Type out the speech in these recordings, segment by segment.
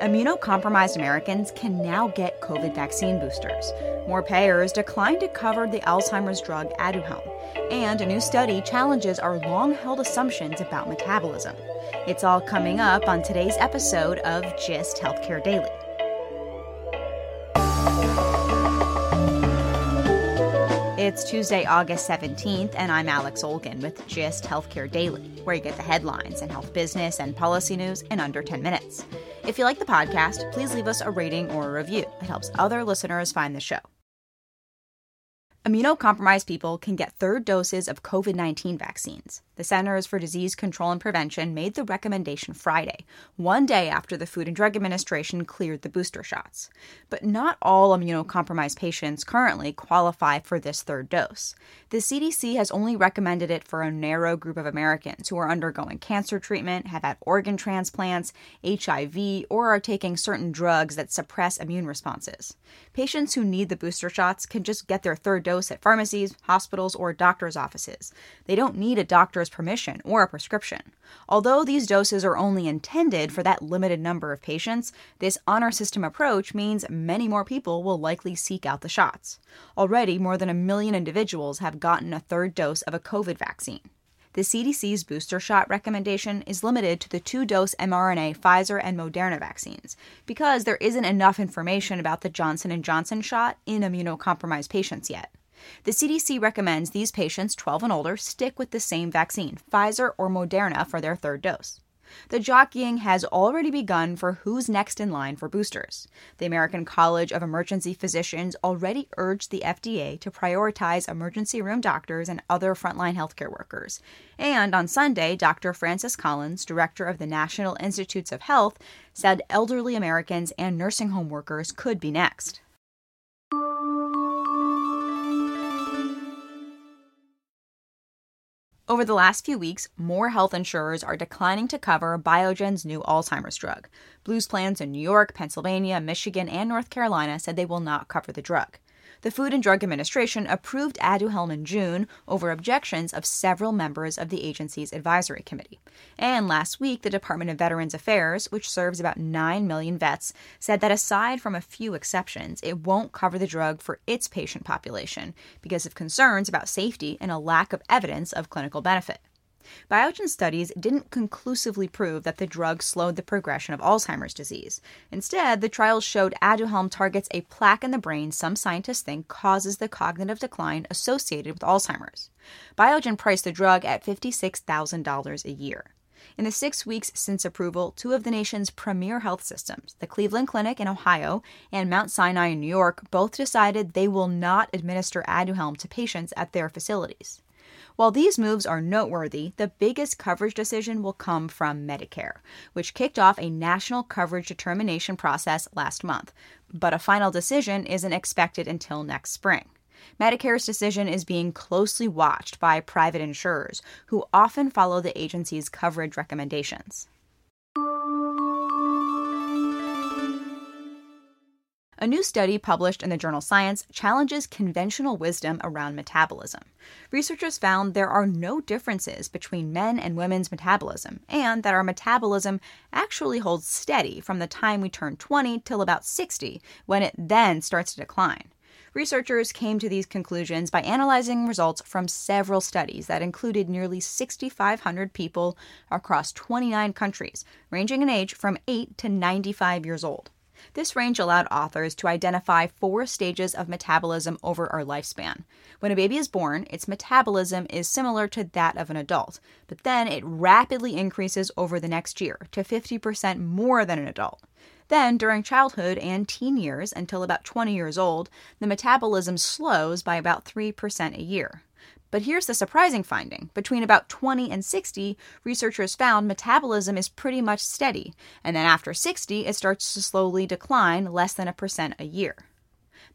Immunocompromised Americans can now get COVID vaccine boosters. More payers declined to cover the Alzheimer's drug Aduhelm. And a new study challenges our long held assumptions about metabolism. It's all coming up on today's episode of GIST Healthcare Daily. It's Tuesday, August 17th, and I'm Alex Olgin with GIST Healthcare Daily, where you get the headlines and health business and policy news in under 10 minutes. If you like the podcast, please leave us a rating or a review. It helps other listeners find the show. Immunocompromised people can get third doses of COVID 19 vaccines. The Centers for Disease Control and Prevention made the recommendation Friday, one day after the Food and Drug Administration cleared the booster shots. But not all immunocompromised patients currently qualify for this third dose. The CDC has only recommended it for a narrow group of Americans who are undergoing cancer treatment, have had organ transplants, HIV, or are taking certain drugs that suppress immune responses. Patients who need the booster shots can just get their third dose at pharmacies, hospitals, or doctor's offices. They don't need a doctor's permission or a prescription. Although these doses are only intended for that limited number of patients, this honor system approach means many more people will likely seek out the shots. Already, more than a million individuals have gotten a third dose of a COVID vaccine. The CDC's booster shot recommendation is limited to the two dose mRNA Pfizer and Moderna vaccines because there isn't enough information about the Johnson & Johnson shot in immunocompromised patients yet. The CDC recommends these patients 12 and older stick with the same vaccine, Pfizer or Moderna, for their third dose. The jockeying has already begun for who's next in line for boosters. The American College of Emergency Physicians already urged the FDA to prioritize emergency room doctors and other frontline healthcare workers. And on Sunday, Dr. Francis Collins, director of the National Institutes of Health, said elderly Americans and nursing home workers could be next. Over the last few weeks, more health insurers are declining to cover Biogen's new Alzheimer's drug. Blues plans in New York, Pennsylvania, Michigan, and North Carolina said they will not cover the drug. The Food and Drug Administration approved Aduhelm in June over objections of several members of the agency's advisory committee. And last week, the Department of Veterans Affairs, which serves about 9 million vets, said that aside from a few exceptions, it won't cover the drug for its patient population because of concerns about safety and a lack of evidence of clinical benefit. Biogen studies didn't conclusively prove that the drug slowed the progression of Alzheimer's disease. Instead, the trials showed Aduhelm targets a plaque in the brain some scientists think causes the cognitive decline associated with Alzheimer's. Biogen priced the drug at $56,000 a year. In the six weeks since approval, two of the nation's premier health systems, the Cleveland Clinic in Ohio and Mount Sinai in New York, both decided they will not administer Aduhelm to patients at their facilities. While these moves are noteworthy, the biggest coverage decision will come from Medicare, which kicked off a national coverage determination process last month, but a final decision isn't expected until next spring. Medicare's decision is being closely watched by private insurers, who often follow the agency's coverage recommendations. A new study published in the journal Science challenges conventional wisdom around metabolism. Researchers found there are no differences between men and women's metabolism, and that our metabolism actually holds steady from the time we turn 20 till about 60, when it then starts to decline. Researchers came to these conclusions by analyzing results from several studies that included nearly 6,500 people across 29 countries, ranging in age from 8 to 95 years old. This range allowed authors to identify four stages of metabolism over our lifespan. When a baby is born, its metabolism is similar to that of an adult, but then it rapidly increases over the next year to 50% more than an adult. Then, during childhood and teen years until about 20 years old, the metabolism slows by about 3% a year. But here's the surprising finding. Between about 20 and 60, researchers found metabolism is pretty much steady, and then after 60, it starts to slowly decline less than a percent a year.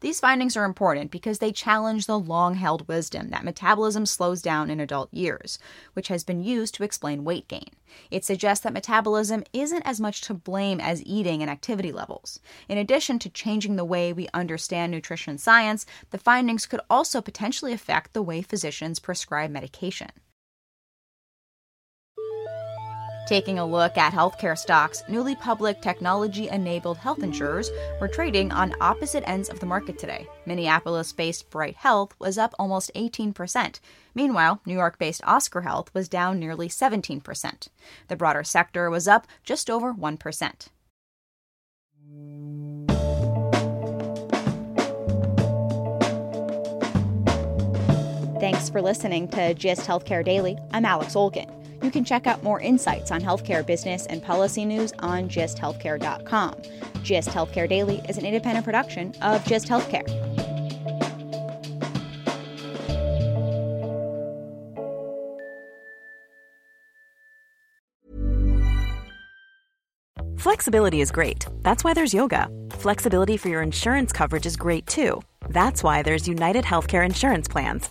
These findings are important because they challenge the long held wisdom that metabolism slows down in adult years, which has been used to explain weight gain. It suggests that metabolism isn't as much to blame as eating and activity levels. In addition to changing the way we understand nutrition science, the findings could also potentially affect the way physicians prescribe medication. Taking a look at healthcare stocks, newly public technology enabled health insurers were trading on opposite ends of the market today. Minneapolis based Bright Health was up almost 18%. Meanwhile, New York based Oscar Health was down nearly 17%. The broader sector was up just over 1%. Thanks for listening to GIST Healthcare Daily. I'm Alex Olgin. You can check out more insights on healthcare business and policy news on gisthealthcare.com. GIST Healthcare Daily is an independent production of GIST Healthcare. Flexibility is great. That's why there's yoga. Flexibility for your insurance coverage is great too. That's why there's United Healthcare Insurance Plans.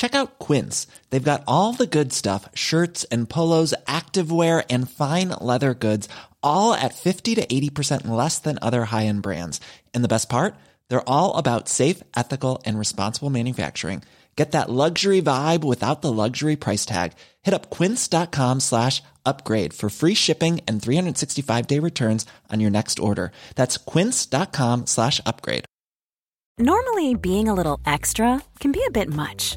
Check out Quince. They've got all the good stuff shirts and polos, activewear, and fine leather goods, all at 50 to 80% less than other high end brands. And the best part? They're all about safe, ethical, and responsible manufacturing. Get that luxury vibe without the luxury price tag. Hit up quince.com slash upgrade for free shipping and 365 day returns on your next order. That's quince.com slash upgrade. Normally, being a little extra can be a bit much,